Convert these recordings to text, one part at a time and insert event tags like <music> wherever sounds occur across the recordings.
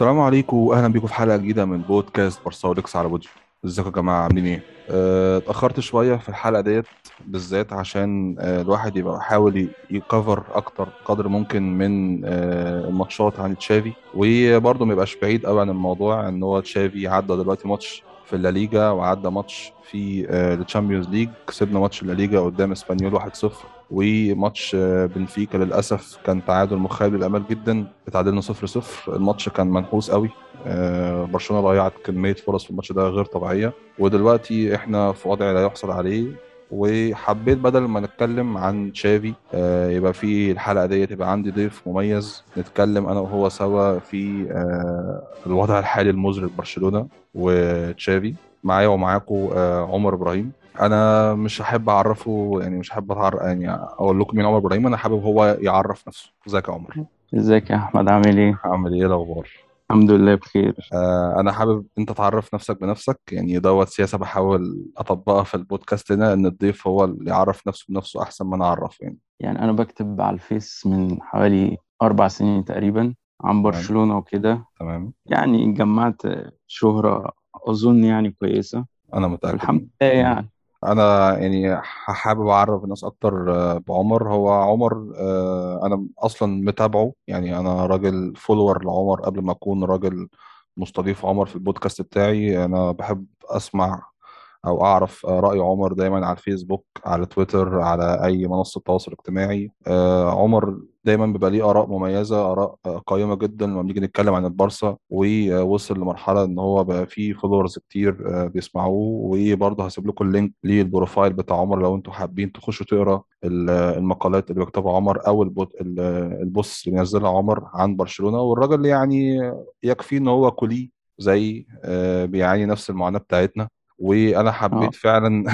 السلام عليكم واهلا بيكم في حلقة جديدة من بودكاست Barca Talks على Podeo إزيكم يا جماعة؟ عاملين إيه؟ آه، اتأخرت شوية في الحلقة ديت بالذات عشان آه، الواحد يبقى يحاول ي cover أكتر قدر ممكن من آه، الماتشات عن تشافي. وبرضه ما يبقاش بعيد قوي عن الموضوع إن هو تشافي عدى دلوقتي ماتش في الليجا وعدى ماتش في ال Champions League. كسبنا ماتش الليجا قدام إسبانيول 1-0 وماتش بنفيكا للأسف كان تعادل مخيب للأمال جدا. اتعادلنا 0-0 الماتش كان منحوس قوي. آه، برشلونة ضيعت كمية فرص في الماتش ده غير طبيعية. ودلوقتي إحنا في وضع لا يحصل عليه. وحبيت بدل ما نتكلم عن تشافي آه، يبقى في الحلقة ديت يبقى عندي ضيف مميز. نتكلم أنا وهو سوا في آه، الوضع الحالي المزري لبرشلونة وتشافي. معايا ومعاكم عمر إبراهيم. أنا مش هحب أعرفه يعني مش هحب اتعرف يعني أقول لكم مين عمر إبراهيم أنا حابب هو يعرف نفسه. إزيك يا عمر؟ إزيك يا أحمد؟ عامل إيه؟ عامل إيه الأخبار؟ الحمد لله بخير. آه أنا حابب أنت تعرف نفسك بنفسك يعني دوت سياسة بحاول أطبقها في البودكاست هنا إن الضيف هو اللي يعرف نفسه بنفسه أحسن ما أنا اعرف يعني. يعني أنا بكتب على الفيس من حوالي أربع سنين تقريبا عن برشلونة وكده. تمام. يعني جمعت شهرة أظن يعني كويسة. أنا متأكد. الحمد لله يعني. أنا يعني حابب أعرف الناس أكتر آه، بعمر. هو عمر آه، أنا أصلا متابعه. يعني أنا راجل follower لعمر قبل ما أكون راجل مستضيف عمر في البودكاست بتاعي. أنا بحب أسمع أو أعرف رأي عمر دايما على الفيسبوك على تويتر على أي منصة تواصل اجتماعي. آه، عمر دايما بيبقى ليه آراء مميزة آراء آه، قيمة جدا لما بنيجي نتكلم عن البارسا ووصل لمرحلة إن هو بقى فيه followers كتير آه، بيسمعوه. وبرضه هسيب لكم ال link لل profile بتاع عمر لو أنتوا حابين تخشوا تقرأ ال- المقالات اللي بيكتبها عمر أو ال posts اللي بينزلها عمر عن برشلونة. والراجل يعني يكفي إن هو كولي زيي بيعاني نفس المعاناة بتاعتنا. وأنا حبيت فعلا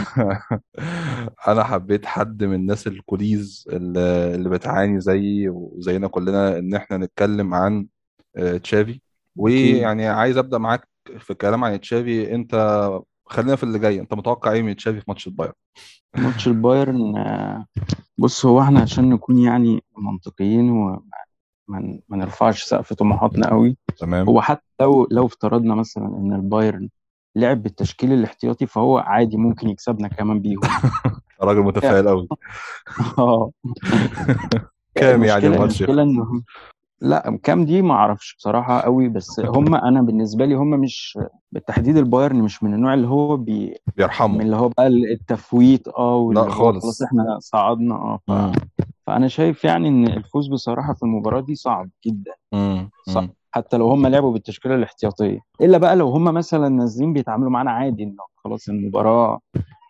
<laughs> أنا حبيت حد من الناس الكوليز اللي اللي بتعاني زيي وزينا كلنا إن إحنا نتكلم عن آه، تشافي. ويعني عايز أبدأ معاك في الكلام عن تشافي. أنت خلينا في اللي جاي. أنت متوقع إيه من تشافي في ماتش البايرن؟ ماتش البايرن آه، بص هو إحنا عشان نكون يعني منطقيين وما ما ما نرفعش سقف طموحاتنا قوي تمام. هو حتى لو لو افترضنا مثلا إن البايرن لعب بالتشكيل الاحتياطي فهو عادي ممكن يكسبنا كمان بيهم. <laughs> راجل متفائل قوي <laughs> آه. <laughs> كام يعني الماتش؟ لا كام دي ما أعرفش بصراحة قوي بس هم أنا بالنسبة لي هم مش بالتحديد البايرن مش من النوع اللي هو بي من بيرحمه اللي هو بقى التفويت آه لا هو خلاص خالص. إحنا صعدنا آه ف... فأنا شايف يعني إن الفوز بصراحة في المباراة دي صعب جدا. صعب. حتى لو هم لعبوا بالتشكيلة الاحتياطية. إلا بقى لو هم مثلا نازلين بيتعاملوا معانا عادي إنه خلاص المباراة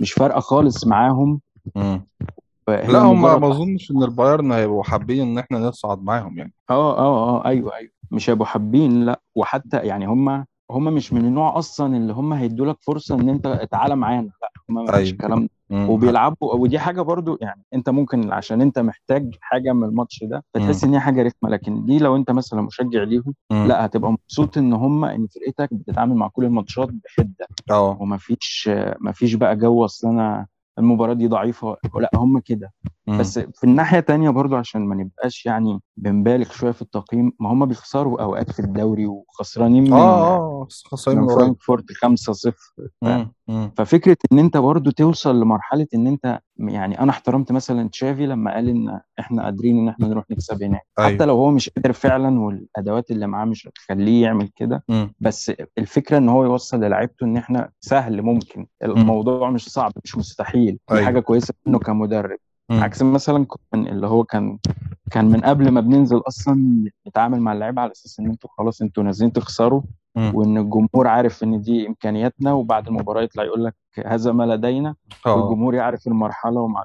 مش فارقة خالص معاهم. لا هم ما أظنش إن البايرن هيبقوا حابين إن إحنا نصعد معاهم يعني. آه آه آه أيوه أيوه. مش هيبقوا حابين لا. وحتى يعني هم هم مش من النوع أصلا اللي هم هيدوا لك فرصة إن أنت تعالى معانا لا. هم ما فيش الكلام ده. وبيلعبوا ودي حاجة برضو يعني أنت ممكن عشان أنت محتاج حاجة من الماتش ده فتحس إن هي حاجة رخمة لكن دي لو أنت مثلا مشجع ليهم لا هتبقى مبسوط إن هم إن فرقتك بتتعامل مع كل الماتشات بحدة. آه. ومفيش مفيش بقى جو أصل أنا المباراة دي ضعيفة لا هم كده. بس في الناحية التانية برضو عشان ما نبقاش يعني بنبالغ شوية في التقييم. ما هم بيخسروا أوقات في الدوري وخسرانين من آه خسرين من من فرانكفورت 5-0 ف... امم امم ففكرة إن أنت برضو توصل لمرحلة إن أنت يعني أنا احترمت مثلا تشافي لما قال إن إحنا قادرين إن إحنا نروح نكسب هناك. حتى أيوه لو هو مش قادر فعلا والأدوات اللي معاه مش هتخليه يعمل كده بس الفكرة إن هو يوصل للاعيبته إن إحنا سهل ممكن. الموضوع مش صعب مش مستحيل. دي حاجة أيوه كويسة منه كمدرب. عكس مثلا كان اللي هو كان كان من قبل ما بننزل أصلا نتعامل مع اللعيبة على أساس إن أنتوا خلاص أنتوا نازلين تخسروا وإن الجمهور عارف إن دي إمكانياتنا وبعد المباراة يطلع يقول لك هذا ما لدينا آه. والجمهور يعرف المرحلة ومع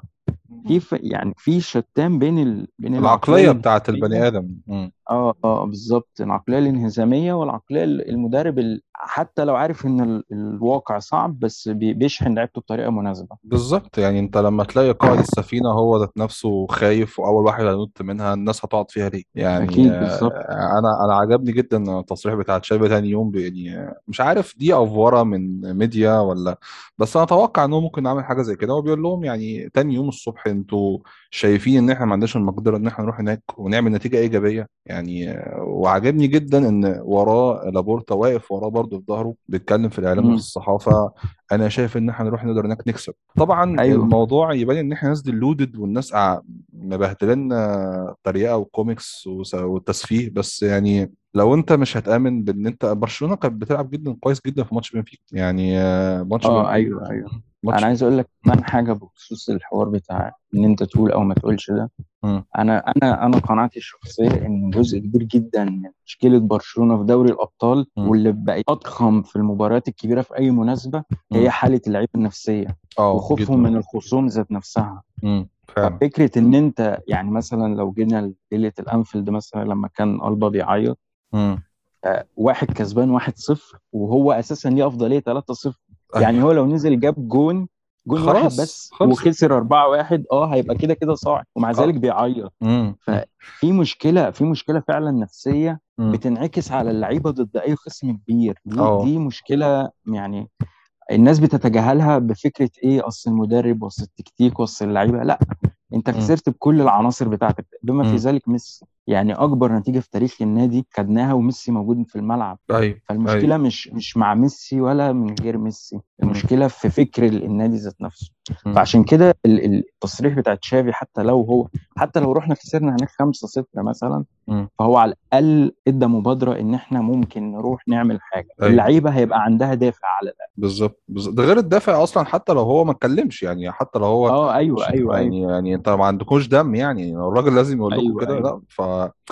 في ف... يعني في شتان بين ال... بين العقلية بتاعت البني امم آه آه بالظبط العقلية الانهزامية والعقلية ال- المدرب ال... حتى لو عارف إن ال... الواقع صعب بس بي... بيشحن لعيبته بطريقة مناسبة. بالظبط يعني أنت لما تلاقي قائد السفينة هو ذات نفسه خايف وأول واحد هينط منها الناس هتقعد فيها ليه؟ يعني أكيد آه، بالظبط أنا أنا عجبني جدا التصريح بتاع تشافي تاني يوم ب- يعني آه، مش عارف دي أفورة من ميديا ولا بس أنا أتوقع إنه ممكن نعمل حاجة زي كده. هو بيقول لهم يعني تاني يوم الصبح أنتوا شايفين إن إحنا ما عندناش المقدرة إن إحنا نروح هناك ونعمل نتيجة إيجابية. يعني وعجبني جدا إن وراه لابورتا واقف وراه برضه في ظهره بيتكلم في الإعلام وفي. الصحافة. أنا شايف إن إحنا نروح نقدر هناك نكسب. طبعا أيوه. الموضوع يبان إن إحنا ناس deluded والناس مبهدلنا طريقة وكوميكس وتسفيه. بس يعني لو أنت مش هتآمن بإن أنت برشلونة كانت بتلعب جدا كويس جدا في ماتش بنفيكا. يعني ماتش آه أيوه أيوه. أنا عايز أقول لك كمان حاجة بخصوص الحوار بتاع إن أنت تقول أو ما تقولش ده. أنا أنا أنا قناعتي الشخصية إن جزء كبير جدا من مشكلة برشلونة في دوري الأبطال مم. واللي بقت أضخم في المباريات الكبيرة في أي مناسبة هي مم. حالة اللعيبة النفسية آه وخوفهم من الخصوم ذات نفسها ففكرة إن أنت يعني مثلا لو جينا ليله الأنفيلد مثلا لما كان ألبا بيعيط. آه، واحد كسبان واحد صفر وهو أساسا ليه أفضلية 3 0 يعني هو لو نزل جاب جون جون واحد بس خلص وخسر 4 1 آه هيبقى كده كده صاعد. ومع ذلك آه. بيعيط. ففي مشكلة في مشكلة فعلا نفسية مم. بتنعكس على اللعيبة ضد أي خصم كبير. دي آه. دي مشكلة يعني الناس بتتجاهلها بفكرة إيه؟ أصل المدرب وأصل التكتيك وأصل اللعيبة. لأ أنت. خسرت بكل العناصر بتاعتك. بما في. ذلك ميسي. يعني أكبر نتيجة في تاريخ النادي خدناها وميسي موجود في الملعب. أيوه فالمشكلة مش مش مع ميسي ولا من غير ميسي. المشكلة في فكر النادي ذات نفسه. مم. فعشان كده ال- ال- التصريح بتاع تشافي حتى لو هو حتى لو رحنا خسرنا هناك 5-0 مثلا مم. فهو على الأقل إدى مبادرة إن إحنا ممكن نروح نعمل حاجة. أيوه. اللعيبة هيبقى عندها دافع على الأقل. بالظبط ده غير الدافع أصلا حتى لو هو ما اتكلمش يعني حتى لو هو آه أيوه مش أيوه. يعني يعني أنت ما عندكوش دم يعني الراجل لازم يقول لكم أيوه كده أيوه. لا ف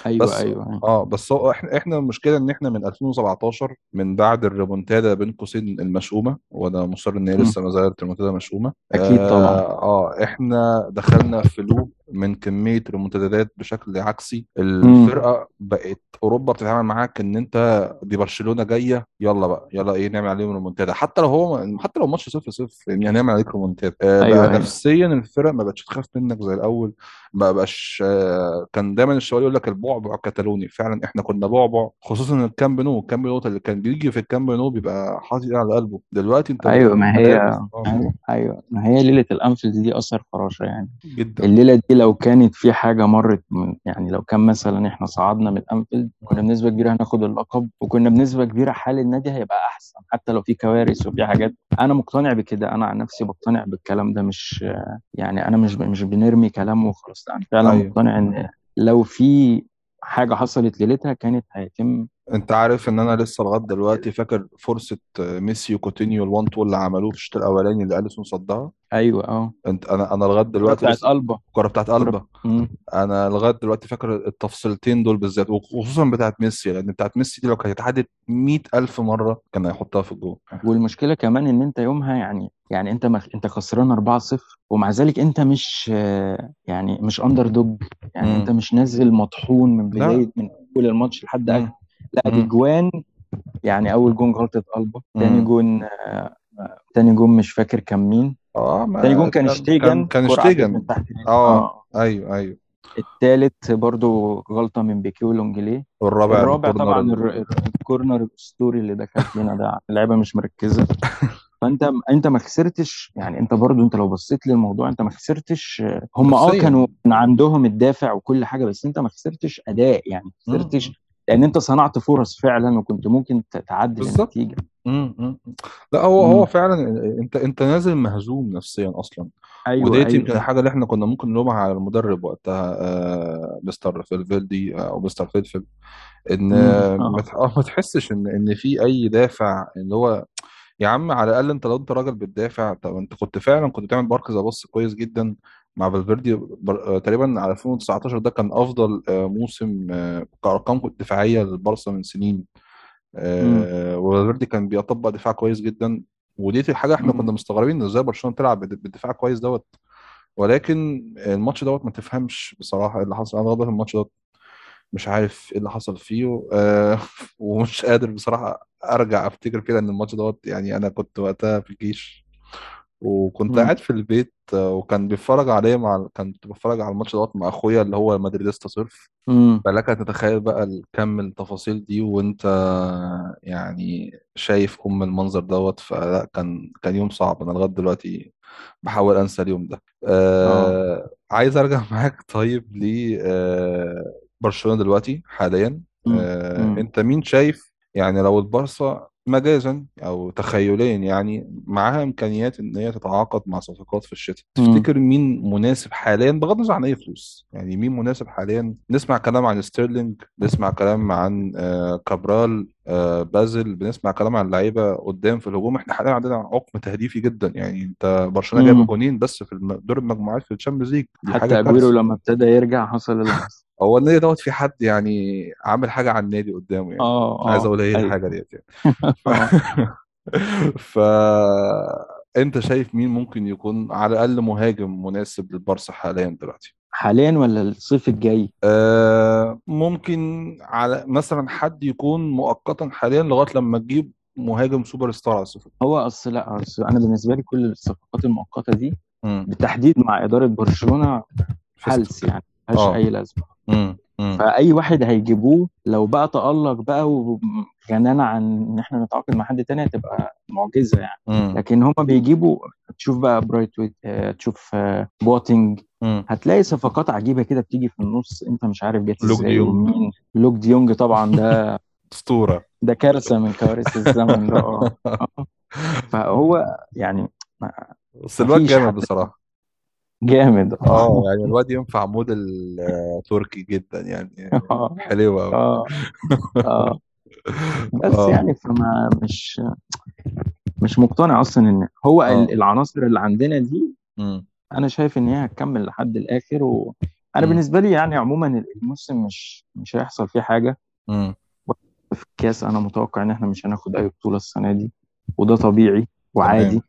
أيوه بس أيوه أيوه. آه بس هو إحنا إحنا المشكلة إن إحنا من 2017 من بعد الريمونتادا بين قوسين المشؤومة وأنا مصر إن هي. لسه ما زالت ريمونتادا مشؤومة. أكيد طبعا. آه, آه إحنا دخلنا في لوب من كمية ريمونتادات بشكل عكسي. الفرقة بقت أوروبا بتتعامل معاك إن أنت دي برشلونة جاية يلا بقى يلا إيه نعمل عليهم ريمونتادا. حتى لو هو حتى لو ماتش 0 0 يعني هنعمل عليك ريمونتادا. آه بقى أيوه. نفسيا الفرق ما بقتش تخاف منك زي الأول. ما بقاش آه كان دايما الشباب يقول لك البعبع كتالوني فعلا إحنا كنا بعبع خصوصا الكامب نو. الكامب نو اللي كان بيجي في الكامب نو بيبقى حاطط على قلبه. دلوقتي أنت أيوه ما هي آه أيوه ما هي ليلة الأنفيلد دي أثر فراشه يعني. جدا. الليلة دي لو كانت في حاجة مرت من يعني لو كان مثلا إحنا صعدنا من الأنفيلد كنا بنسبة كبيرة هناخد اللقب وكنا بنسبة كبيرة حال النادي هيبقى أحسن. حتى لو في كوارث وفي حاجات. أنا مقتنع بكده. أنا عن نفسي بقتنع بالكلام ده. مش يعني أنا مش مش بنرمي كلام وخلاص. لا، أنا فعلا أيوه مقتنع إن لو في حاجة حصلت ليلتها كانت هيتم انت عارف ان أنا لسه لغاية دلوقتي فاكر فرصة ميسي وكوتينيو ال one-two اللي عملوه في الشوط الأولاني اللي أليسون صدها؟ أيوه آه. انت أنا أنا لغاية الكرة دلوقتي بتاعت ألبا. الكرة بتاعت ألبا. أنا لغاية دلوقتي فاكر التفصيلتين دول بالذات وخصوصا بتاعت ميسي لأن بتاعت ميسي دي لو كانت اتعادت 100000 مرة كان هيحطها في الجول والمشكلة كمان إن أنت يومها يعني يعني أنت مخ... أنت خسران 4-0 ومع ذلك أنت مش يعني مش underdog يعني أنت امم مش نازل مطحون من لا. بداية من أول الماتش لحد آخر. لا دي جوان. يعني أول جون غلطة البا تاني جون آه، تاني جون مش فاكر كان مين. آه تاني جون كان شتيجن كان شتيجن. تحت. آه أيوه أيوه. التالت برضو غلطة من بيكي ولونجليه والرابع الرابع طبعا ال corner الأسطوري اللي دخل فينا ده. اللعيبة مش مركزة. <laughs> فأنت أنت ما خسرتش. يعني أنت برضو أنت لو بصيت للموضوع أنت ما خسرتش. هم آه كانوا كان عندهم الدافع وكل حاجة بس أنت ما خسرتش أداء. يعني ما خسرتش لأن أنت صنعت فرص فعلا وكنت ممكن ت- تعدل بالظبط. النتيجة. امم. لا هو هو امم فعلا أنت أنت نازل مهزوم نفسيا أصلا. أيوه وديت يمكن أيوه الحاجة اللي إحنا كنا ممكن نلومها على المدرب وقتها آه مستر فالفيردي آه، أو مستر فيلفل إن آه، ما تح- آه، ما تحسش إن إن في أي دافع اللي هو يا عم على الأقل أنت لو أنت راجل بتدافع طب أنت كنت فعلا كنت بتعمل ماركز ابص كويس جدا مع فالفيردي بر... آه، تقريبا على 2019 ده كان أفضل آه، موسم آه، كارقام دفاعيه للبارسا من سنين. وفالفيردي كان بيطبق دفاع كويس جدا. ودي الحاجة إحنا كنا مستغربين إزاي برشلونة تلعب بالدفاع كويس دوت. ولكن الماتش دوت ما تفهمش بصراحة إيه اللي حصل. أنا لغايه الماتش دوت مش عارف إيه اللي حصل فيه <laughs> ومش قادر بصراحة أرجع أفتكر كده إن الماتش دوت يعني أنا كنت وقتها في الجيش. وكنت قاعد في البيت آه، وكان بيتفرج عليه مع كنت بتفرج على الماتش دوت مع أخويا اللي هو مدريديستا صرف. فلك تتخيل بقى الكم التفاصيل دي وانت يعني شايف أم المنظر دوت. فلا كان كان يوم صعب. أنا لغاية دلوقتي بحاول أنسى اليوم ده. آه. آه عايز أرجع <laughs> معاك طيب ل آه برشلونة دلوقتي حاليا. آه، مم. أنت مين شايف يعني لو البارسا مجازا أو تخيليا يعني معاها إمكانيات إن هي تتعاقد مع صفقات في الشتاء. تفتكر مين مناسب حاليا؟ بغض النظر عن أي فلوس. يعني مين مناسب حاليا؟ نسمع كلام عن ستيرلينج نسمع كلام عن آه، كابرال آه، بازل بنسمع كلام عن لعيبة قدام في الهجوم. إحنا حاليا عندنا عقم تهديفي جدا. يعني أنت برشلونة جايب. جونين بس في دور المجموعات في ال Champions League. حاجة حتى أجويرو لما ابتدى يرجع حصل <laughs> هو النادي دوت في حد يعني عامل حاجة على النادي قدامه يعني. آه عايز آه أقول إيه أيوه. الحاجة ديت يعني. <laughs> ف... آه. <laughs> ف انت شايف مين ممكن يكون على الأقل مهاجم مناسب للبارسا حاليا دلوقتي؟ حاليا ولا الصيف الجاي؟ آه ممكن على مثلا حد يكون مؤقتا حاليا لغاية لما تجيب مهاجم سوبر ستار على الصيف. هو أصل لا أصل أنا بالنسبة لي كل الصفقات المؤقتة دي امم بالتحديد مع إدارة برشلونة فيستك يعني ملهاش آه. أي لازمة. فأي واحد هيجيبوه لو بقى تألق بقى وغنانا عن إن إحنا نتعاقد مع حد تاني هتبقى معجزة يعني. امم لكن هما بيجيبوا تشوف بقى برايثوايت آه، تشوف آه، بواتينج امم هتلاقي صفقات عجيبة كده بتيجي في النص أنت مش عارف جت إزاي ومين. لوك دي يونج طبعا ده <laughs> أسطورة. ده كارثة من كوارث الزمن ده. آه. <laughs> فهو يعني بس الواد جامد حتى بصراحة. جامد. آه. يعني الواد ينفع موديل آه، تركي جدا يعني. <laughs> آه. آه. بس آه. يعني فما مش مش مقتنع أصلا إن هو آه. العناصر اللي عندنا دي امم أنا شايف إن هي هتكمل لحد الآخر وأنا بالنسبة لي يعني عموما الموسم مش مش هيحصل فيه حاجة. امم في الكاس أنا متوقع إن إحنا مش هناخد أي بطولة السنة دي وده طبيعي وعادي. تمام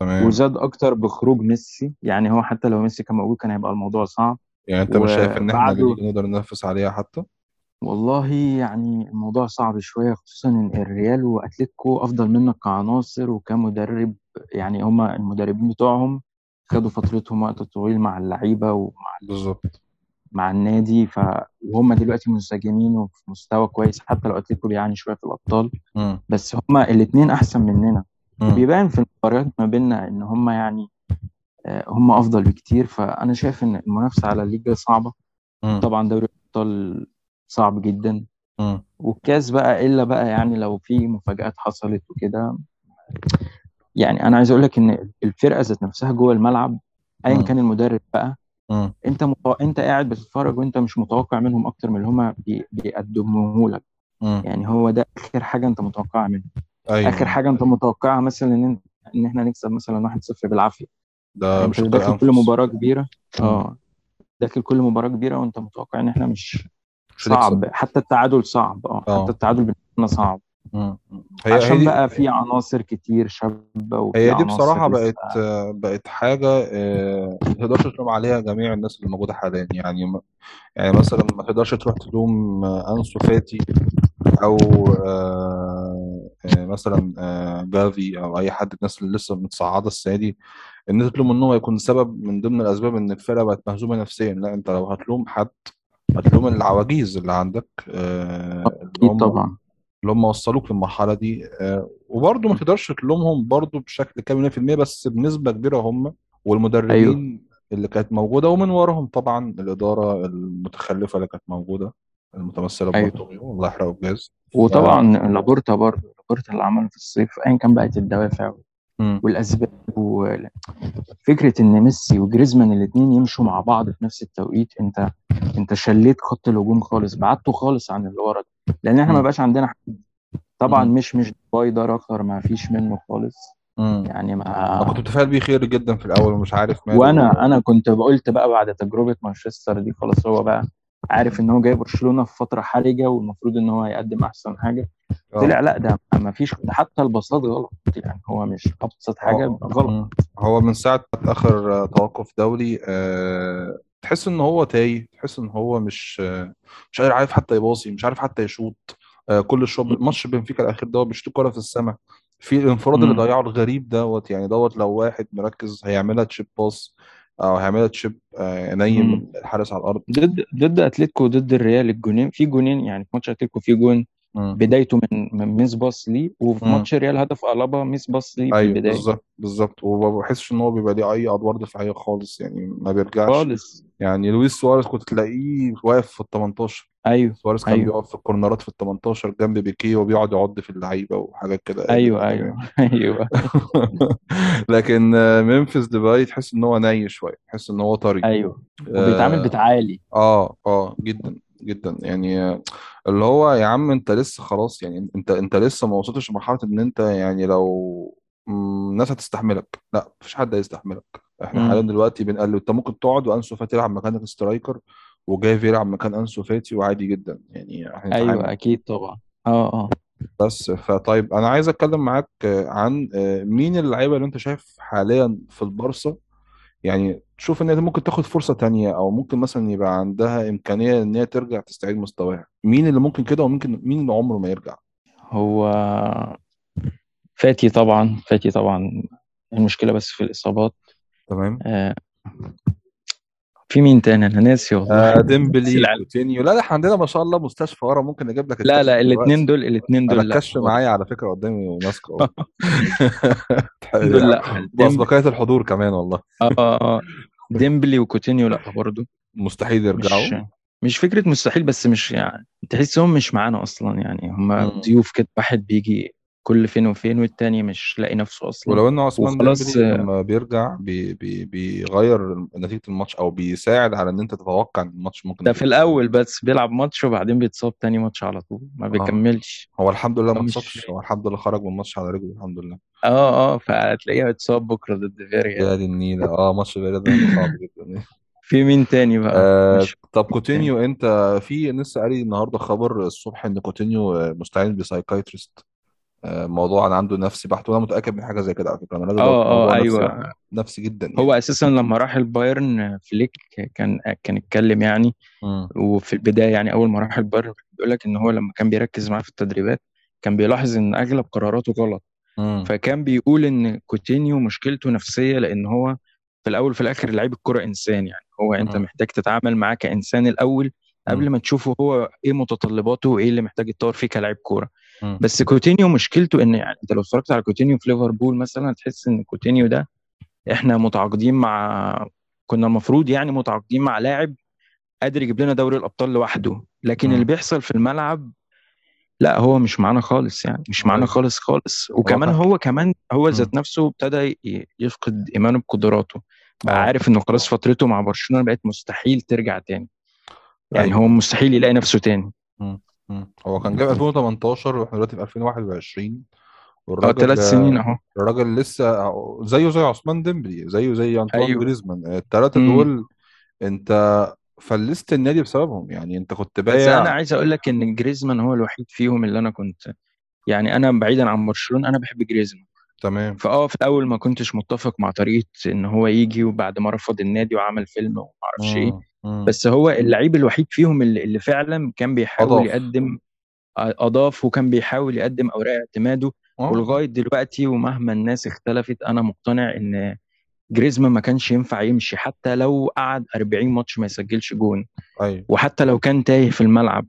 تمام. وزاد أكتر بخروج ميسي يعني هو حتى لو ميسي كان موجود كان هيبقى الموضوع صعب. يعني أنت مش شايف إن إحنا نقدر ننافس عليها حتى؟ والله يعني الموضوع صعب شوية خصوصا إن الريال وأتلتيكو أفضل منك كعناصر وكمدرب يعني هما المدربين بتوعهم خدوا فترتهم وقت طويل مع اللعيبة ومع بالظبط. مع النادي ف... وهم دلوقتي منسجمين وفي مستوى كويس حتى لو أتلتيكو بيعاني شوية في الأبطال. بس هما الاتنين أحسن مننا. امم وبيبان في المباريات ما بيننا إن هما يعني آه، هما أفضل بكتير فأنا شايف إن المنافسة على الليجا صعبة. طبعا دوري الأبطال صعب جدا. والكاس بقى إلا بقى يعني لو في مفاجآت حصلت وكده يعني أنا عايز أقول لك إن الفرقة ذات نفسها جوه الملعب ايا كان المدرب بقى امم أنت متو... أنت قاعد بتتفرج وأنت مش متوقع منهم أكتر من اللي هما بي... بيقدموه لك. يعني هو ده آخر حاجة أنت متوقعها منهم. آخر أيوه حاجة أنت متوقعها مثلا إن إن إحنا نكسب مثلا 1-0 بالعافية. ده أنت بشق داخل كل مباراة كبيرة. آه. داخل كل مباراة كبيرة وأنت متوقع إن إحنا مش مش صعب. حتى التعادل صعب. آه. حتى آه التعادل بالنسبة لنا صعب هي هي عشان دي بقى في عناصر كتير شابة وفي هي دي لسه بقت بقت حاجة آه، ما تقدرش تلوم عليها جميع الناس اللي موجودة حاليا. يعني يعني مثلا ما تقدرش تروح تلوم آه، أنسو فاتي أو آه، آه، مثلا آه، جافي أو أي حد الناس اللي لسه متصاعده السنة دي إن أنت تلوم ان هو يكون سبب من ضمن الأسباب إن الفرقة بقت مهزومة نفسيا. لا أنت لو هتلوم حد هتلوم العواجيز اللي عندك آه، اللي أكيد هم طبعا. اللي هم وصلوك للمرحلة دي آه، وبرضه ما تقدرش تلومهم برضه بشكل كامل 100% بس بنسبة كبيرة هم أيوه. والمدربين اللي كانت موجودة ومن وراهم طبعا الإدارة المتخلفة اللي كانت موجودة المتمثلة أيوه. ببرتوميو الله يحرقه بجاز ف وطبعا لابورتا برضه لابورتا اللي عمله في الصيف أيا كان بقت الدوافع مم. والأسباب وفكرة إن ميسي وجريزمان الاتنين يمشوا مع بعض في نفس التوقيت أنت أنت شليت خط الهجوم خالص بعدته خالص عن اللي ورا ده. لأن إحنا ما. بقاش عندنا حد طبعا مم. مش مش باي ده رخر ما فيش منه خالص مم. يعني أنا كنت ما متفائل بيه خير جدا في الأول ومش عارف ماله وأنا أنا كنت قلت بقى بعد تجربة مانشستر دي خلاص هو بقى عارف إن هو جاي برشلونة في فترة حرجة والمفروض إن هو يقدم أحسن حاجة. طلع آه. لا ده ما فيش حتى الباصات غلط. يعني هو مش أبسط حاجة آه. غلط. هو من ساعة آخر آه، توقف دولي أه تحس إن هو تايه تحس إن هو مش آه، مش قادر عارف حتى يباصي مش عارف حتى يشوط. أه كل شوط ماتش بنفيكا الأخير دوت بيشوط كرة في السماء. في الانفراد اللي ضيعه الغريب دوت يعني دوت لو واحد مركز هيعملها chip pass. أو هيعملها chip آه، امم الحارس على الأرض. ضد ضد اتلتيكو وضد الريال الجونين. في جونين يعني في ماتش اتلتيكو في جون مم. بدايته من من miss pass ليه وفي مم. ماتش الريال هدف قلبه miss pass ليه في أيوه البداية. بالظبط بالظبط. وما بحسش إن هو بيبقى ليه أي أدوار دفاعية خالص يعني ما بيرجعش. خالص. يعني لويس سواريز كنت تلاقيه واقف في ال 18 أيوه سواريز كان أيوه. بيقف في الكورنرات في ال 18 جنب بيكيه وبيقعد يعض في اللعيبة وحاجات كده قله أيوه أيوه. يعني <laughs> أيوه. <laughs> لكن آه، ممفيس ديباي تحس إن هو ني شوية تحس إن هو طري. أيوه. وبيتعامل آه بتعالي. آه آه، جدا جدا. يعني آه، اللي هو يا عم أنت لسه خلاص يعني أنت أنت لسه ما وصلتش لمرحلة إن أنت يعني لو الناس هتستحملك. لأ مفيش حد هيستحملك. إحنا حاليا دلوقتي بنقلب أنت ممكن تقعد وأنسو فاتي يلعب مكانك striker وجاي يلعب مكان أنسو فاتي وعادي جدا. يعني إحنا نتعامل أيوه أكيد طبعا. آه آه. بس فطيب أنا عايز أتكلم معاك آه، عن آه، مين اللعيبة اللي أنت شايف حاليا في البارسا يعني تشوف إن هي ممكن تاخد فرصة تانية أو ممكن مثلا يبقى عندها إمكانية إن هي ترجع تستعيد مستواها. مين اللي ممكن كده وممكن مين اللي عمره ما يرجع؟ هو فاتي طبعا فاتي طبعا المشكلة بس في الإصابات. تمام. آه في مين تاني؟ أنا ناسي والله. آه <laughs> ديمبلي كوتينيو. لا لا إحنا عندنا ما شاء الله مستشفى ورا. ممكن نجيب لك لا لا دلوقتي. دول الاتنين أنا دول لا. الكشف معايا على فكرة قدامي وماسكه أهو. <laughs> دول لا. <laughs> دايما بأسبقية الحضور كمان والله. آه آه آه. ديمبلي وكوتينيو لا برضه مستحيل يرجعوا. مش فكرة مستحيل بس مش يعني تحسهم مش معانا أصلا يعني. هم. ضيوف كده واحد بيجي كل فين وفين والتاني مش لاقي نفسه أصلا. ولو إن عثمان ديمبلي آه، لما بيرجع بي بي بيغير نتيجة الماتش أو بيساعد على إن أنت تتوقع إن الماتش ممكن ده في يخلص الأول بس بيلعب ماتش وبعدين بيتصاب تاني ماتش على طول ما آه. بيكملش. هو الحمد لله ما اتصابش هو الحمد لله خرج من الماتش على رجله الحمد لله. آه آه فهتلاقيه هيتصاب بكرة ضد فيريال يا دي النيلة. آه ماتش الريال ده صعب جدا. <laughs> في مين تاني بقى؟ آه مش طب كوتينيو أنت في لسه قاري النهارده خبر الصبح إن كوتينيو آه، مستعين ب psychiatrist. آه موضوع أنا عنده نفسي بحت وأنا متأكد من حاجة زي كده على فكرة. أنا آه آه موضوع نفسي أيوه. نفسي جدا هو يعني أساسا لما راح البايرن فليك كان كان اتكلم يعني امم وفي البداية يعني أول ما راح البايرن بيقول لك إن هو لما كان بيركز معاه في التدريبات كان بيلاحظ إن أغلب قراراته غلط. امم فكان بيقول إن كوتينيو مشكلته نفسية لأن هو في الأول وفي الآخر لعيب الكرة إنسان يعني. هو أنت امم محتاج تتعامل معاه كإنسان الأول قبل ما تشوفه هو إيه متطلباته وإيه اللي محتاج يتطور فيه كلاعب كورة. بس كوتينيو مشكلته إن يعني أنت لو اتفرجت على كوتينيو في ليفربول مثلا تحس إن كوتينيو ده إحنا متعاقدين مع كنا المفروض يعني متعاقدين مع لاعب قادر يجيب لنا دوري الأبطال لوحده لكن اللي امم بيحصل في الملعب لا هو مش معانا خالص يعني مش معانا خالص خالص. هو وكمان هو كمان هو ذات نفسه ابتدى يفقد إيمانه بقدراته بقى آه. عارف إنه خلاص فترته مع برشلونة بقت مستحيل ترجع تاني. يعني هو أيوه مستحيل يلاقي نفسه تاني. امم هو كان جايب 2018 وإحنا دلوقتي في 2021 آه ثلاث والراجل سنين أهو. الراجل لسه زيه زي عثمان ديمبلي زيه زي أنطوان أيوه. جريزمان. الثلاثه دول أنت فلست النادي بسببهم. يعني أنت كنت بس أنا بايع عايز أقول لك إن جريزمان هو الوحيد فيهم اللي أنا كنت يعني أنا بعيدا عن برشلونة أنا بحب جريزمان. تمام. فأه في الأول ما كنتش متفق مع طريقة إن هو يجي وبعد ما رفض النادي وعمل فيلم وما أعرفش إيه. امم بس هو اللعيب الوحيد فيهم اللي, اللي فعلا كان بيحاول أضاف. يقدم أضاف وكان بيحاول يقدم أوراق اعتماده. آه. ولغاية دلوقتي ومهما الناس اختلفت أنا مقتنع إن جريزمان ما كانش ينفع يمشي حتى لو قعد 40 ماتش ما يسجلش جون. أيوه. وحتى لو كان تايه في الملعب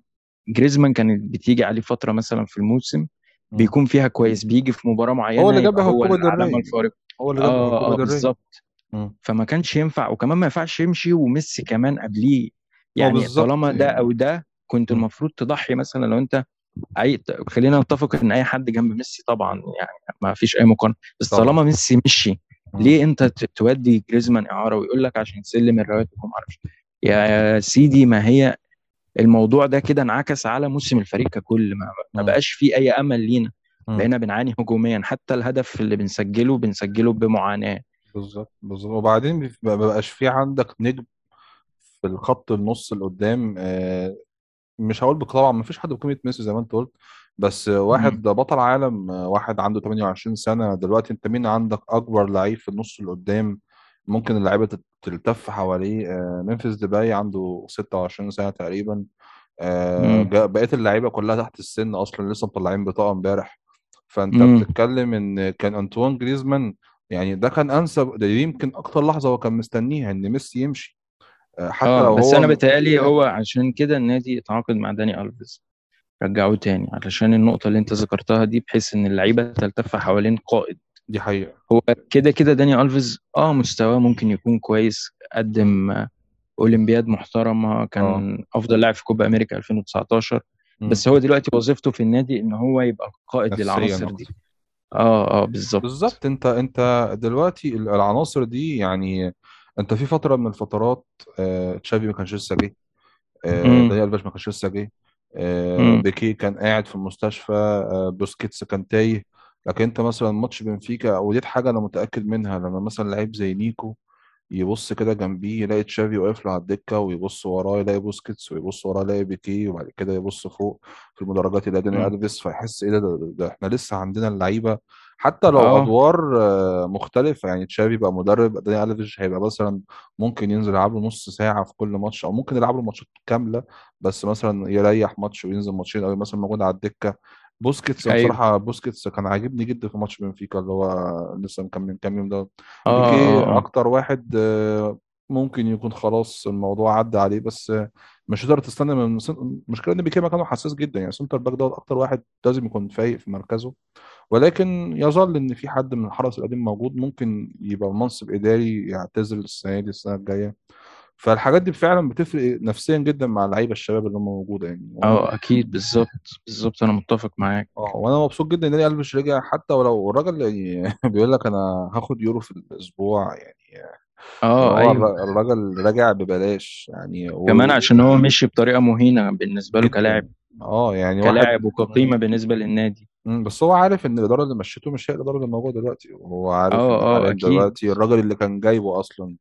جريزمان كانت بتيجي عليه فترة مثلا في الموسم. بيكون فيها كويس بيجي في مباراة هو معينة اللي هو الكوبا العلامه دري الفارقه هو اللي جابه الكوبا آه دري بالظبط. فما كانش ينفع وكمان ما ينفعش يمشي وميسي كمان قبليه. يعني طالما ده أو ده كنت. المفروض تضحي مثلا لو أنت أي خلينا نتفق إن أي حد جنب ميسي طبعا يعني ما فيش أي مقارنة. بس طبعا. طالما ميسي مشي. ليه أنت تودي جريزمان إعارة ويقول لك عشان سلم الرواتب وما أعرفش. يا سيدي ما هي الموضوع ده كده انعكس على موسم الفريق ككل. ما, ما. بقاش فيه أي أمل لينا. بقينا بنعاني هجوميا. حتى الهدف اللي بنسجله بنسجله بمعاناة. بالظبط بالظبط وبعدين بيف- ما بقاش في عندك نجم في الخط النص اللي قدام آه، مش هقول بك طبعا ما فيش حد بقيمة ميسي زي ما أنت قلت بس واحد مم. بطل عالم آه، واحد عنده 28 سنة دلوقتي أنت مين عندك أكبر لعيب في النص اللي قدام ممكن اللعيبة تت- تلتف حواليه آه، ممفيس ديباي عنده 26 سنة تقريبا آه، مم. جا- بقية اللعيبة كلها تحت السن أصلا لسه مطلعين بطاقة امبارح فأنت مم. بتتكلم إن كان أنطوان جريزمان يعني ده كان أنسب ده يمكن أكتر لحظة هو كان مستنيها إن ميسي يمشي. آه، حتى آه لو بس أنا هو بيتهيألي هو عشان كده النادي اتعاقد مع داني الفيز رجعوه تاني علشان النقطة اللي أنت ذكرتها دي بحيث إن اللعيبة تلتف حوالين قائد. دي حقيقة. هو كده كده داني الفيز آه مستواه ممكن يكون كويس قدم أولمبياد محترمة كان أفضل لاعب في كوبا أمريكا 2019 مم. بس هو دلوقتي وظيفته في النادي إن هو يبقى قائد للعناصر دي. آه آه بالظبط بالظبط. انت انت دلوقتي ال- العناصر دي يعني انت في فترة من الفترات آه، تشافي ما كانش لسه جه آه، امم دانيال الفيش ما كانش لسه جه آه، بيكي كان قاعد في المستشفى آه، بوسكيتس كان تايه. لكن انت مثلا ماتش بنفيكا ودي حاجة أنا متأكد منها لما مثلا لعيب زي نيكو يبص كده جنبيه يلاقي تشافي واقف له على الدكة ويبص وراه يلاقي بوسكيتس ويبص وراه يلاقي بيكي وبعد كده يبص فوق في المدرجات يلاقي داني ألفيس فيحس إيه ده, ده, ده, إحنا لسه عندنا اللعيبة. حتى لو آه. أدوار آه، مختلفة يعني تشافي بقى مدرب داني الفيش هيبقى مثلا ممكن ينزل يلعب له نص ساعة في كل ماتش أو ممكن يلعب له ماتشات كاملة بس مثلا يريح ماتش وينزل ماتشين أو مثلا موجود على الدكة. بوسكيتس أنا أيوه. بصراحة بوسكيتس كان عاجبني جدا في ماتش بنفيكا اللي هو لسه كان من كام يوم ده آه بيكي آه آه. أكتر واحد آه، ممكن يكون خلاص الموضوع عدى عليه بس آه، مش هتقدر تستنى من المشكلة إن بيكي مكانه حساس جدا يعني centre back دوت أكتر واحد لازم يكون فايق في مركزه. ولكن يظل إن في حد من الحرس القديم موجود ممكن يبقى منصب إداري يعتزل السنة دي السنة الجاية. فالحاجات دي فعلا بتفرق نفسيا جدا مع اللعيبة الشباب اللي هم موجودة يعني. آه أكيد بالظبط بالظبط أنا متفق معاك. آه وأنا مبسوط جدا إن داني ألفيش رجع حتى ولو الراجل يعني <laughs> بيقول لك أنا هاخد يورو في الأسبوع يعني. آه هو أيوه. الر- الراجل راجع ببلاش يعني كمان و... عشان هو مشي بطريقة مهينة بالنسبة له كلاعب. آه يعني واحد كلاعب وكقيمة بالنسبة للنادي. بس هو عارف إن الإدارة اللي مشيته مش هي الإدارة اللي موجودة دلوقتي وهو عارف آه آه دلوقتي الراجل اللي كان جايبه أصلا.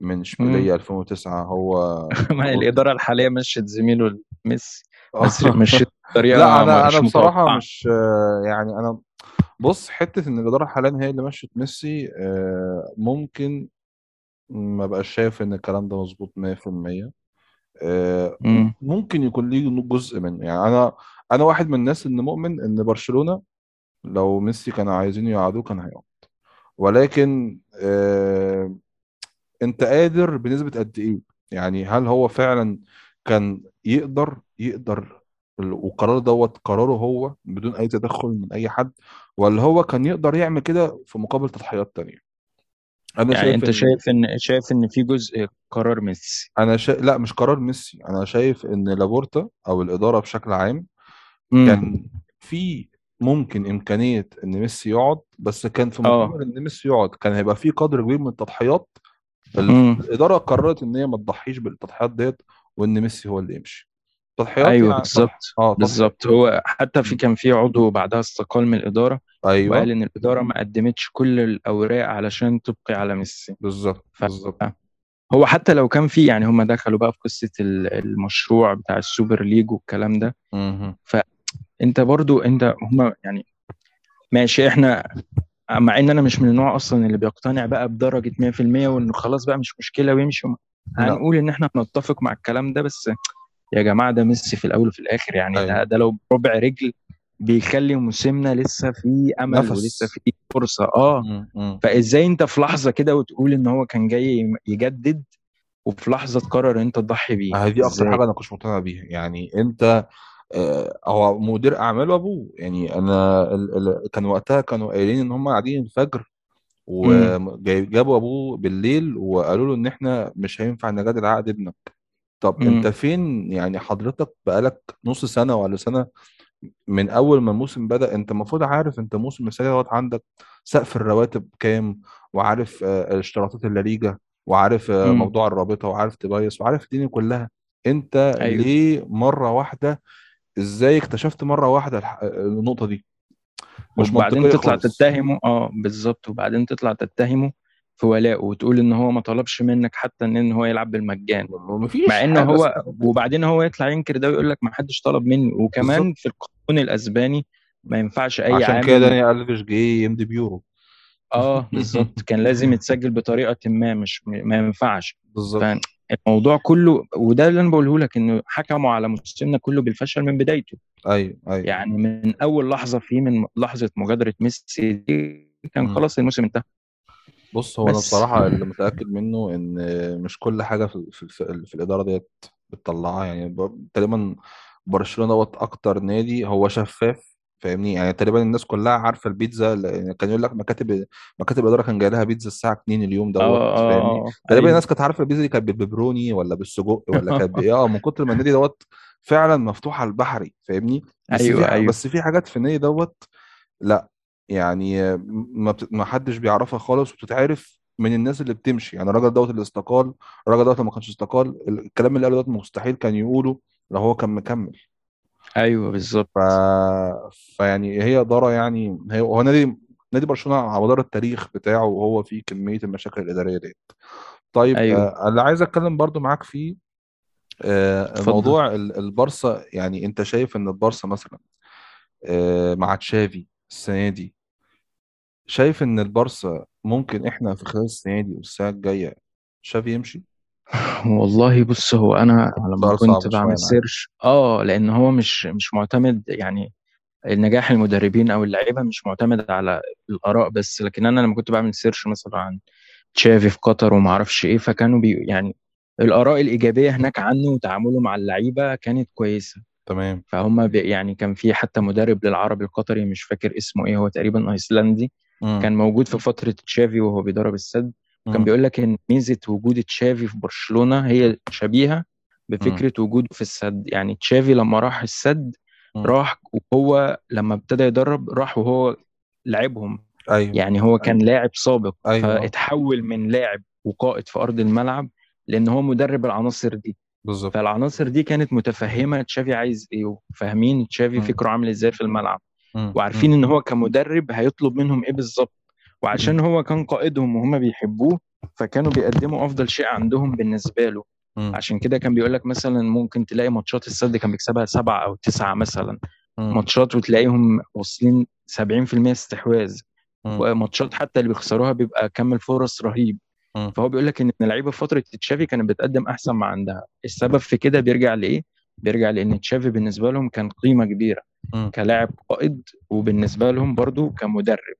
من. اشبيليه 2009 هو <laughs> ما الإدارة الحالية مشت زميله ميسي. آه. مشيت <laughs> لا بطريقه أنا أنا مش بصراحة متوقعة. مش يعني أنا بص حتة إن الإدارة حاليا هي اللي مشت ميسي آه، ممكن ما بقاش شايف إن الكلام ده مظبوط 100% آه، ممكن يكون ليه جزء منه. يعني أنا أنا واحد من الناس اللي مؤمن إن برشلونة لو ميسي كانوا عايزين يقعدوه كان هيقعد. ولكن انت قادر بنسبة قد إيه؟ يعني هل هو فعلا كان يقدر يقدر ال- والقرار دوت قراره هو بدون أي تدخل من أي حد ولا هو كان يقدر يعمل كده في مقابل تضحيات تانية؟ أنا يعني شايف أنت إن شايف إن شايف إن في جزء قرار ميسي؟ أنا شا... لا مش قرار ميسي. أنا شايف إن لابورتا أو الإدارة بشكل عام امم كان في ممكن إمكانية إن ميسي يقعد بس كان في آه. مقابل إن ميسي يقعد كان هيبقى في قدر كبير من التضحيات ال- الإدارة قررت إن هي ما تضحيش بالتضحيات ديت وإن ميسي هو اللي يمشي. تضحيات أيوه يعني بالظبط. آه تضحيات. بالظبط. هو حتى في. كان في عضو بعدها استقال من الإدارة وقال أيوه إن الإدارة ما قدمتش كل الأوراق علشان تبقي على ميسي. بالظبط بالظبط. هو حتى لو كان في يعني هم دخلوا بقى في قصة ال- المشروع بتاع ال Super League والكلام ده. مهم. فانت برضو أنت هم يعني ماشي إحنا مع إن أنا مش من النوع أصلا اللي بيقتنع بقى بدرجة 100% وانه خلاص بقى مش مشكلة ويمشي هنقول إن إحنا نتفق مع الكلام ده بس يا جماعة ده ميسي في الأول وفي الآخر يعني ده أيوه. ده لو بربع رجل بيخلي موسمنا لسه في أمل ولسه نفس في فرصة. آه. مم. مم. فإزاي أنت في لحظة كده وتقول إن هو كان جاي يجدد وفي لحظة تقرر أنت تضحي بيه؟ آه، دي أكتر إزاي؟ حاجة أنا كنت مقتنع بيها. يعني آه، هو مدير اعماله ابوه يعني أنا ال... ال... كان وقتها كانوا قايلين إن هم قاعدين الفجر إمم. وجابوا أبوه بالليل وقالوا له إن إحنا مش هينفع نجدد عقد ابنك. طب أنت امم فين؟ يعني حضرتك بقالك نص سنة ولا سنة من أول ما الموسم بدأ أنت المفروض عارف أنت موسم السنة دوت عندك سقف الرواتب كام وعارف آه، اشتراطات الليجا وعارف آه، إمم. موضوع الرابطة وعارف تبايس وعارف الدنيا كلها. أنت أيوه. ليه مرة واحدة إزاي اكتشفت مرة واحدة الح- النقطة دي؟ مش وبعدين تطلع خالص. تتهمه آه بالظبط. وبعدين تطلع تتهمه في ولائه وتقول إن هو ما طلبش منك حتى إن إن هو يلعب بالمجان. مفيش. مع إن هو وبعدين هو يطلع ينكر ده ويقول لك ما حدش طلب مني. وكمان في القانون الأسباني ما ينفعش أي عشان كده داني ألفيش جه يمضي بيورو آه بالظبط. كان لازم يتسجل بطريقة ما مش ما ينفعش. بالظبط. فالموضوع كله وده اللي أنا بقوله لك إنه حكموا على موسمنا كله بالفشل من بدايته. أيوه أيوه. يعني من أول لحظة فيه من لحظة مغادرة ميسي دي كان. خلاص الموسم انتهى. بص هو أنا بصراحة اللي متأكد منه إن مش كل حاجة في في, في, في الإدارة ديت بتطلعها. يعني تقريبا برشلونة دوت أكتر نادي هو شفاف فاهمني؟ يعني تقريبا الناس كلها عارفة البيتزا لأن كان يقول لك مكاتب مكاتب الإدارة كان جاي لها بيتزا الساعة 2 اليوم آه دوت فاهمني؟ آه آه تقريبا أيوه. الناس كانت عارفة البيتزا دي كانت بالبيبروني ولا بالسجق <laughs> ولا كانت بايه آه من كتر ما النادي دوت فعلا مفتوح على البحري فاهمني؟ بس أيوه في أيوه. بس في حاجات في النادي دوت لأ يعني ما بت- ما حدش بيعرفها خالص وبتتعرف من الناس اللي بتمشي يعني الراجل دوت اللي استقال الراجل دوت ما كانش استقال الكلام اللي قاله دوت مستحيل كان يقوله لو هو كان مكمل. أيوه ف... بالظبط فيعني هي إدارة يعني هي هو نادي نادي برشلونة على مدار التاريخ بتاعه وهو فيه كمية المشاكل الإدارية ديت. طيب أيوه. آه، اللي عايز أتكلم برضو معاك فيه آه، اتفضل. موضوع ال- البارسا يعني أنت شايف إن البارسا مثلا آه، مع تشافي السنة دي شايف إن البارسا ممكن إحنا في خلال السنة دي والسنة الجاية تشافي يمشي؟ والله بص هو أنا لما سؤال كنت شوية بعمل أنا عارف سيرش آه لأن هو مش مش معتمد يعني النجاح المدربين أو اللعيبة مش معتمد على الآراء بس لكن أنا لما كنت بعمل search مثلا عن تشافي في قطر وما أعرفش إيه فكانوا بي يعني الآراء الإيجابية هناك عنه وتعامله مع اللعيبة كانت كويسة. تمام. فهم يعني كان في حتى مدرب للعربي القطري مش فاكر اسمه إيه هو تقريبا أيسلندي مم. كان موجود في فترة تشافي وهو بيدرب السد. كان مم. بيقول لك إن ميزة وجود تشافي في برشلونة هي شبيهة. بفكرة وجوده في السد يعني تشافي لما راح السد. راح وهو لما ابتدى يدرب راح وهو لعبهم أيوه يعني هو كان لاعب سابق أيوه فاتحول من لاعب وقائد في أرض الملعب لأن هو مدرب العناصر دي بالظبط فالعناصر دي كانت متفهمة تشافي عايز إيه وفاهمين تشافي. فكره عامل إزاي في الملعب مم. وعارفين مم. إن هو كمدرب هيطلب منهم إيه بالظبط. وعشان هو كان قائدهم وهم بيحبوه فكانوا بيقدموا أفضل شيء عندهم بالنسبة له مم. عشان كده كان بيقول لك مثلا ممكن تلاقي ماتشات السد كان بيكسبها سبعة أو تسعة مثلا. ماتشات وتلاقيهم واصلين 70% استحواذ. وماتشات حتى اللي بيخسروها بيبقى كم الفرص رهيب مم. فهو بيقول لك إن اللعيبة في فترة تشافي كانت بتقدم أحسن ما عندها السبب في كده بيرجع لإيه بيرجع لإن تشافي بالنسبة لهم كان قيمة كبيرة. كلاعب قائد وبالنسبة لهم برضو كمدرب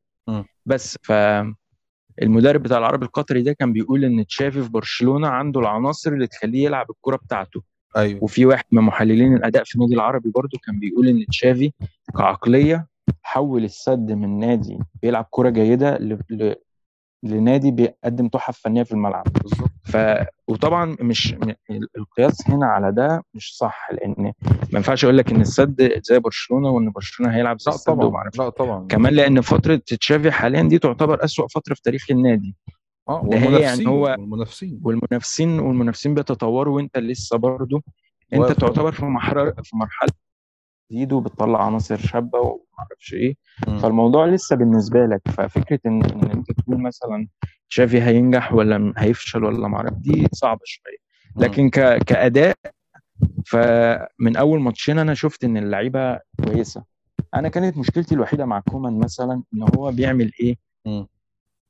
بس. فالمدرب بتاع العربي القطري ده كان بيقول إن تشافي في برشلونة عنده العناصر اللي تخليه يلعب الكرة بتاعته. أيوه. وفي واحد من محللين الأداء في النادي العربي برضو كان بيقول إن تشافي كعقلية حول السد من نادي بيلعب كرة جيدة ل... ل... لنادي بيقدم تحف فنية في الملعب. بالظبط. ف وطبعا مش م- القياس هنا على ده مش صح لأن ما ينفعش أقول لك إن السد زي برشلونة وإن برشلونة هيلعب زي لا طبعا لا طبعا. كمان لأن فترة تشافي حاليا دي تعتبر أسوأ فترة في تاريخ النادي. آه يعني والمنافسين هو والمنافسين. والمنافسين والمنافسين بيتطوروا وأنت لسه برضه أنت واقف. تعتبر في مرحله في مرحلة جديد وبتطلع عناصر شابة وما أعرفش إيه. مم. فالموضوع لسه بالنسبة لك ففكرة إن إن أنت تقول مثلا تشافي هينجح ولا م- هيفشل ولا ما أعرف. دي صعبة شوية. لكن ك... كأداء فمن أول ماتشين أنا شفت إن اللعيبة كويسة. أنا كانت مشكلتي الوحيدة مع كومان مثلا إن هو بيعمل إيه؟ مم.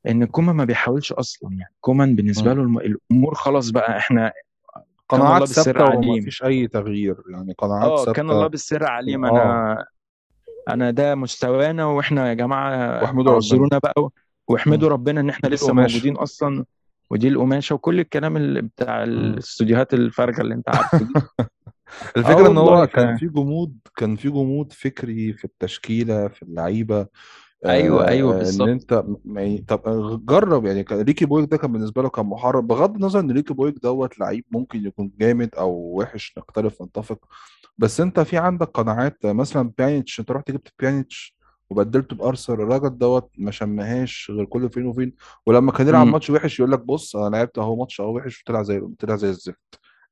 إن كومان ما بيحاولش أصلا يعني. كومان بالنسبة. له الم- الأمور خلاص بقى إحنا قناعات ثابتة عليم. ومفيش أي تغيير. يعني قناعات آه كان الله ثابته بالسر عليم. آه. أنا أنا ده مستوانا وإحنا يا جماعة أعذرونا بقى. واحمدوا ربنا إن إحنا لسه موجودين أصلا ودي القماشة وكل الكلام اللي بتاع. الاستوديوهات الفارغه اللي أنت عارفه دي. <laughs> الفكرة إن هو. كان في جمود كان في جمود فكري في التشكيلة في اللعيبة أيوه أيوه آه إن بالظبط. أنت ما ي- طب جرب يعني. كان ريكي بويج ده كان بالنسبة له كان محرر بغض النظر إن ريكي بويج دوت لعيب ممكن يكون جامد أو وحش نختلف نتفق. بس أنت في عندك قناعات مثلا بيانيتش أنت رحت جبت بيانيتش؟ وبدلته بأرثر الراجل دوت ما شمهاش غير كل فين وفين. ولما كان يلعب ماتش وحش يقول لك بص أنا لعبت أهو ماتش أهو وحش وطلع زي طلع زي الزفت.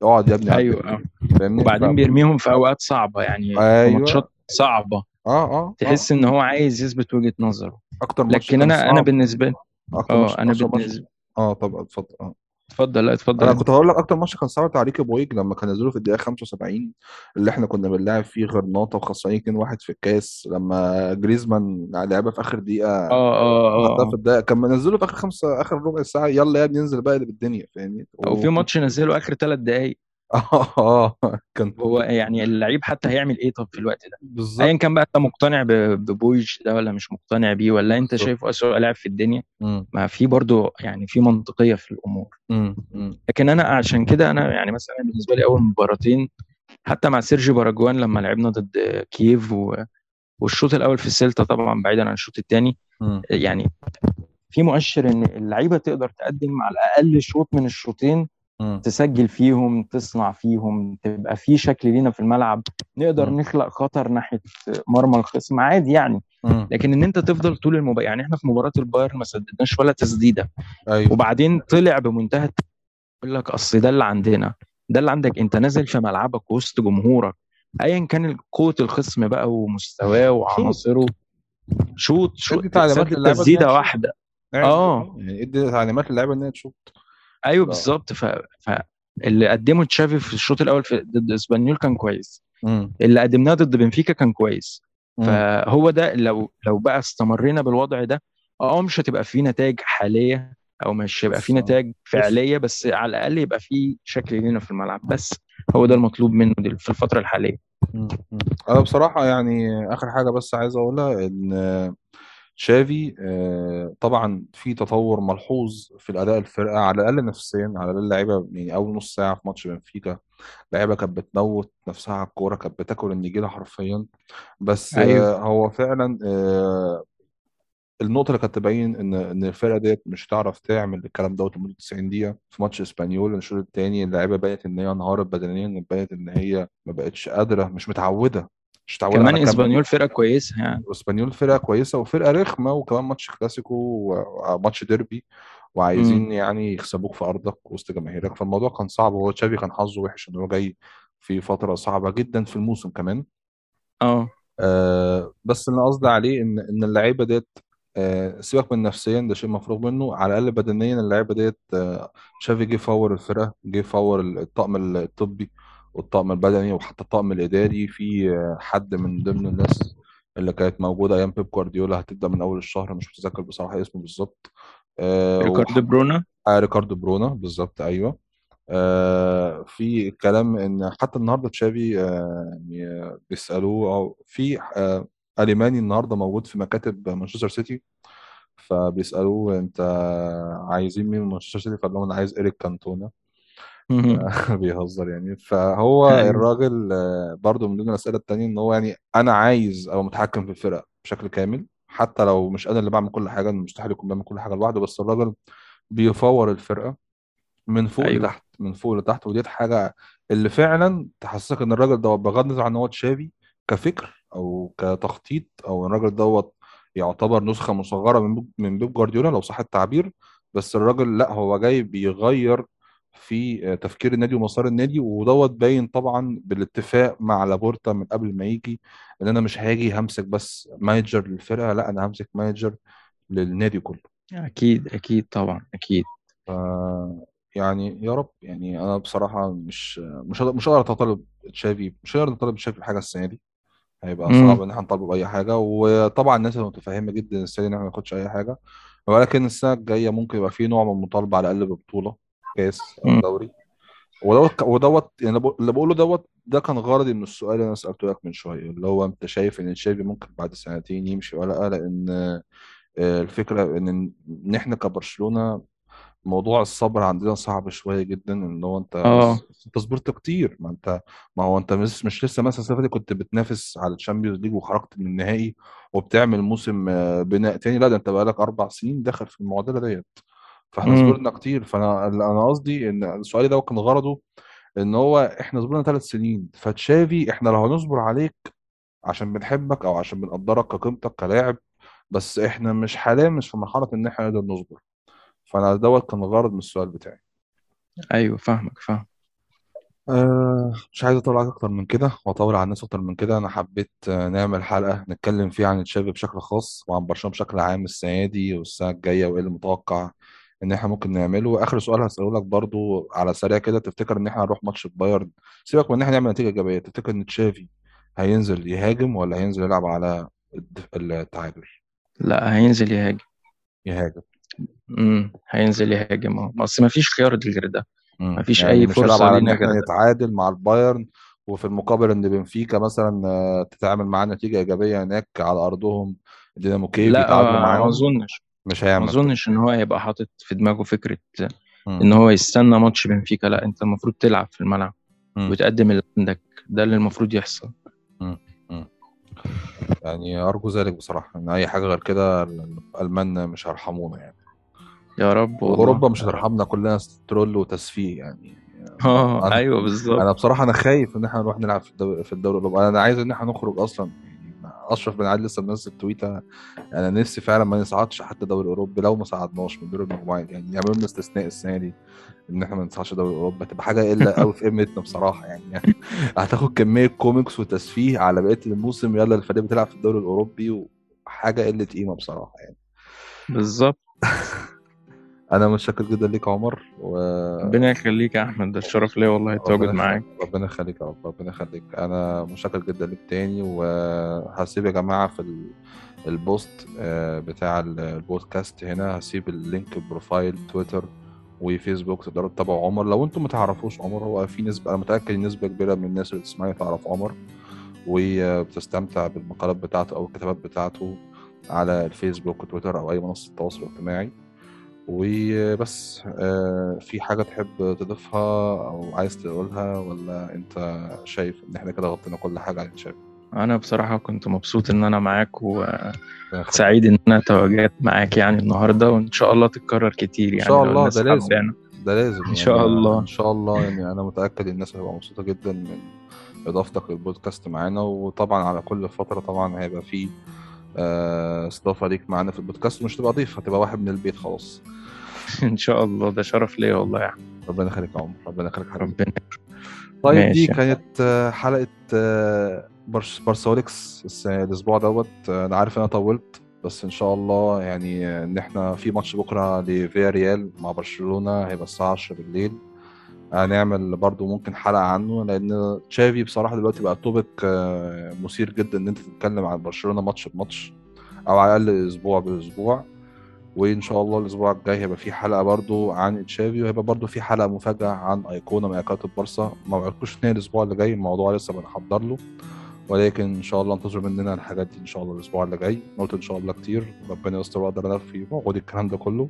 اقعد يا ابني أيوه آه. فاهمني. وبعدين بيرميهم في أوقات صعبة يعني في أيوه. ماتشات صعبة. آه آه آه. تحس إن هو عايز يثبت وجهة نظره. أكتر ماتش لكن أنا أنا بالنسبة لي آه أنا بالنسبة آه طبعا اتفضل آه. اتفضل لا اتفضل أنا كنت هقول لك أكتر ماتش كان صعب عليك بويج لما كان نزلوا في الدقيقة 75 اللي إحنا كنا بنلاعب فيه غرناطه وخسرانين 2-1 في الكاس لما جريزمان لعبها في آخر دقيقة آه آه آه. في الدقيقة كان منزله في آخر خمسة آخر ربع ساعة يلا يا ابني ننزل بقى اللي بالدنيا فاهمني؟ أو في ماتش نزله آخر ثلاث دقائق آه كان هو يعني اللعيب حتى هيعمل إيه طب في الوقت ده بالظبط ايا كان بقى أنت مقتنع ببويج ده ولا مش مقتنع بيه ولا أنت بالظبط شايفه أسوأ لاعب في الدنيا. ما في برضو يعني في منطقية في الأمور. لكن أنا عشان كده أنا يعني مثلا بالنسبة لي أول مباراتين حتى مع سيرجي بارخوان لما لعبنا ضد كييف و... والشوط الأول في السيلتا طبعا بعيدا عن الشوط الثاني. يعني في مؤشر إن اللعيبة تقدر تقدم على الاقل شوط من الشوطين تسجل فيهم تصنع فيهم تبقى في شكل لينا في الملعب. نقدر مم. نخلق خطر ناحية مرمى الخصم عادي يعني. مم. لكن إن أنت تفضل طول المباراة يعني إحنا في مباراة البايرن ما سددناش ولا تسديدة. أيوه. وبعدين طلع بمنتهى يقول لك أصل ده اللي عندنا. ده اللي عندك. أنت نازل في ملعبك وسط جمهورك. ايا كان قوة الخصم بقى ومستواه وعناصره. شوط شوط تعليمات تسديدة واحدة. يعني آه. يعني إدي تعليمات للعيبة ان هي تشوط أيوه. بالظبط ف... ف اللي قدمه تشافي في الشوط الأول في ضد إسبانيول كان كويس مم. اللي قدمناه ضد بنفيكا كان كويس مم. فهو ده لو لو بقى استمرينا بالوضع ده آه مش هتبقى فيه نتائج حالية أو مش هيبقى فيه نتائج فعلية بس على الأقل يبقى فيه شكل لينا في الملعب بس هو ده المطلوب منه في الفترة الحالية. أنا بصراحة يعني آخر حاجة بس عايز أقولها إن شافي آه، طبعا في تطور ملحوظ في الأداء الفرقة على الأقل نفسيا على الأقل اللعيبه يعني أول نص ساعة في ماتش بنفيكا اللعيبه كانت بتموت نفسها على الكورة كانت بتاكل النجيلة حرفيا. بس أيوه. آه، هو فعلا آه، النقطة اللي كانت تبين إن إن الفرقة ديت مش هتعرف تعمل الكلام دوت لمدة 90 دقيقة في ماتش إسبانيول الشوط الثاني اللعيبة بانت إن هي انهارت بدنيا بانت إن هي ما بقتش قادرة مش متعودة مش متعوده كمان إسبانيول فرقة كويسة يعني. إسبانيول فرقة كويسة وفرقة رخمة وكمان ماتش كلاسيكو وماتش ديربي امم وعايزين يعني يكسبوك في أرضك وسط جماهيرك. فالموضوع كان صعب وهو تشافي كان حظه وحش إن هو جاي في فترة صعبة جدا في الموسم كمان. آه. آه بس اللي قصدي عليه إن إن اللعيبة ديت آه سيبك من نفسيا ده شيء مفروغ منه. على الأقل بدنيا اللعيبة ديت آه تشافي جه فور الفرقة جه فور الطاقم الطبي. والطاقم البدني وحتى الطاقم الإداري في حد من ضمن الناس اللي كانت موجودة أيام بيب جوارديولا هتبدأ من أول الشهر مش متذكر بصراحة اسمه بالظبط. آه ريكاردو برونا؟ آه ريكاردو برونا بالظبط أيوه. آه في كلام إن حتى النهارده تشافي آه يعني بيسألوه أو في آه أليماني النهارده موجود في مكاتب مانشستر سيتي فبيسألوه أنت عايزين مين من مانشستر سيتي؟ فقال لهم أنا عايز اريك كانتونا. <laughs> بيهزر يعني. فهو <laughs> أيوه. الراجل آه، برضو من ضمن الأسئلة التانية إن هو يعني أنا عايز ابقى متحكم في الفرقة بشكل كامل حتى لو مش أنا اللي بعمل كل حاجة مستحيل يكون بيعمل كل حاجة لوحده بس الراجل بيفور الفرقة من فوق أيوه. لتحت من فوق لتحت وديت حاجة اللي فعلا تحسسك إن الراجل ده بغض النظر عن إن هو تشافي كفكر أو كتخطيط أو الراجل دوت يعتبر نسخة مصغرة من من بيب جوارديولا لو صح التعبير بس الراجل لأ هو جاي بيغير في تفكير النادي ومسار النادي ودوت باين طبعا بالاتفاق مع لابورتا من قبل ما يجي إن أنا مش هاجي همسك بس manager للفرقة لأ أنا همسك manager للنادي كله. أكيد أكيد طبعا أكيد. ف يعني يا رب يعني أنا بصراحة مش مش هقدر مش هقدر اطالب تشافي مش هقدر نطالب تشافي بحاجه السنة دي. هيبقى صعب إن إحنا نطالبه باي حاجة وطبعا الناس متفهمه جدا السنة دي إن إحنا ما ناخدش أي حاجة ولكن السنة الجاية ممكن يبقى في نوع من المطالبة على الأقل ببطولة. كاس أو دوري. ودوت ودوت يعني اللي بقو- اللي بقوله دوت ده كان غرضي من السؤال اللي أنا سألته لك من شوية اللي هو أنت شايف إن تشافي ممكن بعد سنتين يمشي ولا لأ؟ لأن آه، الفكرة إن إن إحنا كبرشلونة موضوع الصبر عندنا صعب شوية جدا إن هو أنت آه. أنت صبرت كتير. ما أنت ما هو أنت مش مش لسه مثلا السنة اللي كنت بتنافس على ال Champions League وخرجت من النهائي وبتعمل موسم آه، بناء تاني. لأ ده أنت بقالك أربع سنين داخل في المعضله ديت. فاحنا صبرنا كتير. فأنا أنا قصدي إن السؤال ده كان غرضه إن هو إحنا صبرنا ثلاث سنين فتشافي إحنا لو هنصبر عليك عشان بنحبك أو عشان بنقدرك كقيمتك كلاعب بس إحنا مش حاليا مش في مرحلة إن إحنا نقدر نصبر. فأنا دوت كان الغرض من السؤال بتاعي. أيوه فاهمك فاهم. أه مش عايز أطول عليك أكتر من كده وأطول على الناس أكتر من كده. أنا حبيت آه، نعمل حلقة نتكلم فيها عن تشافي بشكل خاص وعن برشلونة بشكل عام السنة دي والسنة الجاية وإيه اللي متوقع. إن إحنا ممكن نعمله. اخر سؤال هسأله لك برضو على سريع كده تفتكر إن إحنا هنروح ماتش بايرن؟ سيبك من إن إحنا نعمل نتيجة إيجابية تفتكر إن تشافي هينزل يهاجم ولا هينزل يلعب على التعادل؟ لا هينزل يهاجم. يهاجم. امم هينزل يهاجم. آه بس ما فيش خيار غير ده. ما فيش يعني أي مش فرصة على إن إحنا نتعادل مع البايرن وفي المقابل إن بنفيكا مثلا آه، تتعامل معاه نتيجة إيجابية هناك على أرضهم. دينامو كييف لا آه، ما أظنش. مش ما هيعمل. كده أظنش إن هو هيبقى حاطط في دماغه فكرة امم إن هو يستنى ماتش بنفيكا لأ أنت المفروض تلعب في الملعب امم وتقدم اللي عندك. ده اللي المفروض يحصل. امم يعني أرجو ذلك بصراحة إن أي حاجة غير كده الألمان مش هيرحمونا يعني. يا رب والله. واوروبا مش هترحمنا كلنا ترول وتسفيه يعني. <laughs> آه أيوه بالظبط. أنا بصراحة أنا خايف إن إحنا نروح نلعب في الدوري في الدوري الأوروبي. أنا عايز إن إحنا نخرج أصلا أشرف بن عادل لسه منزل تويتة. أنا نفسي فعلا ما نصعدش حتى الدوري الاوروبي لو ما صعدناش من دور المجموعات. يعني يعملوا لنا استثناء السنة دي إن إحنا ما نصعدش دوري أوروبا. تبقى حاجة إلا قوي في قيمتنا بصراحة. يعني, يعني <laughs> هتاخد كمية كوميكس وتسفيه على بقية الموسم. يلا الفريق بتلعب في الدوري الأوروبي وحاجة قلة قيمة بصراحة يعني. بالظبط. <laughs> أنا متشكر جدا ليك يا عمر و ربنا يخليك يا أحمد ده الشرف ليا والله التواجد معاك. ربنا يخليك يا رب ربنا يخليك. أنا متشكر جدا ليك تاني وهسيب يا جماعة في ال- ال post آه، بتاع ال- البودكاست هنا. هسيب ال link ال profile تويتر وفيسبوك تقدروا تتابعوا عمر. لو أنتم ما تعرفوش عمر هو في نسبة أنا متأكد ان نسبة كبيرة من الناس اللي بتسمعني تعرف عمر وبتستمتع بالمقالات بتاعته أو الكتابات بتاعته على الفيسبوك وتويتر أو أي منصة تواصل اجتماعي. وبس. آه، في حاجة تحب تضيفها أو عايز تقولها ولا أنت شايف إن إحنا كده غطينا كل حاجة على تشافي؟ أنا بصراحة كنت مبسوط إن أنا معاك وسعيد إن أنا تواجدت معاك يعني النهاردة وإن شاء الله تتكرر كتير إن يعني شاء لو الله ده لازم. حابة. ده لازم إن يعني. شاء الله. إن شاء الله يعني. أنا متأكد الناس هتبقى مبسوطة جدا من إضافتك للبودكاست معانا. وطبعا على كل فترة طبعا هيبقى في آه، استضافة ليك معانا في البودكاست مش تبقى ضيف هتبقى واحد من البيت خلاص. <laughs> إن شاء الله ده شرف ليا والله يا احمد ربنا يخليك يا عمر ربنا يخليك حبيبي. ربنا طيب دي كانت حلقة آه، برش برسوليكس الأسبوع دوت. آه، أنا عارف إن أنا طولت بس إن شاء الله يعني إن إحنا في ماتش بكرة لفياريال مع برشلونة هيبقى الساعة 10 بالليل. هنعمل برضو ممكن حلقة عنه لأن تشافي بصراحة دلوقتي بقى topic آه، مثير جدا إن أنت تتكلم عن برشلونة ماتش بماتش أو على الأقل أسبوع بأسبوع. وإن شاء الله الأسبوع الجاي هيبقى في حلقة برضو عن تشافي وهيبقى برضو في حلقة مفاجأة عن أيقونة من أيقونات البارسا. ما وعدتكوش إن هي الأسبوع اللي جاي الموضوع لسه بنحضر له. ولكن إن شاء الله انتظروا مننا الحاجات دي إن شاء الله الأسبوع اللي جاي. قلت إن شاء الله كتير. ربنا يستر وأقدر أنا في موجود الكلام ده كله.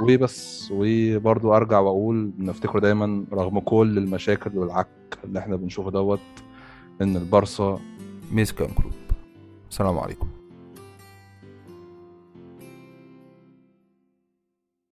وبس وبرضو أرجع وأقول نفتكر دايما رغم كل المشاكل والعك اللي إحنا بنشوفه دوت إن البارسا ميز كام كلوب السلام عليكم.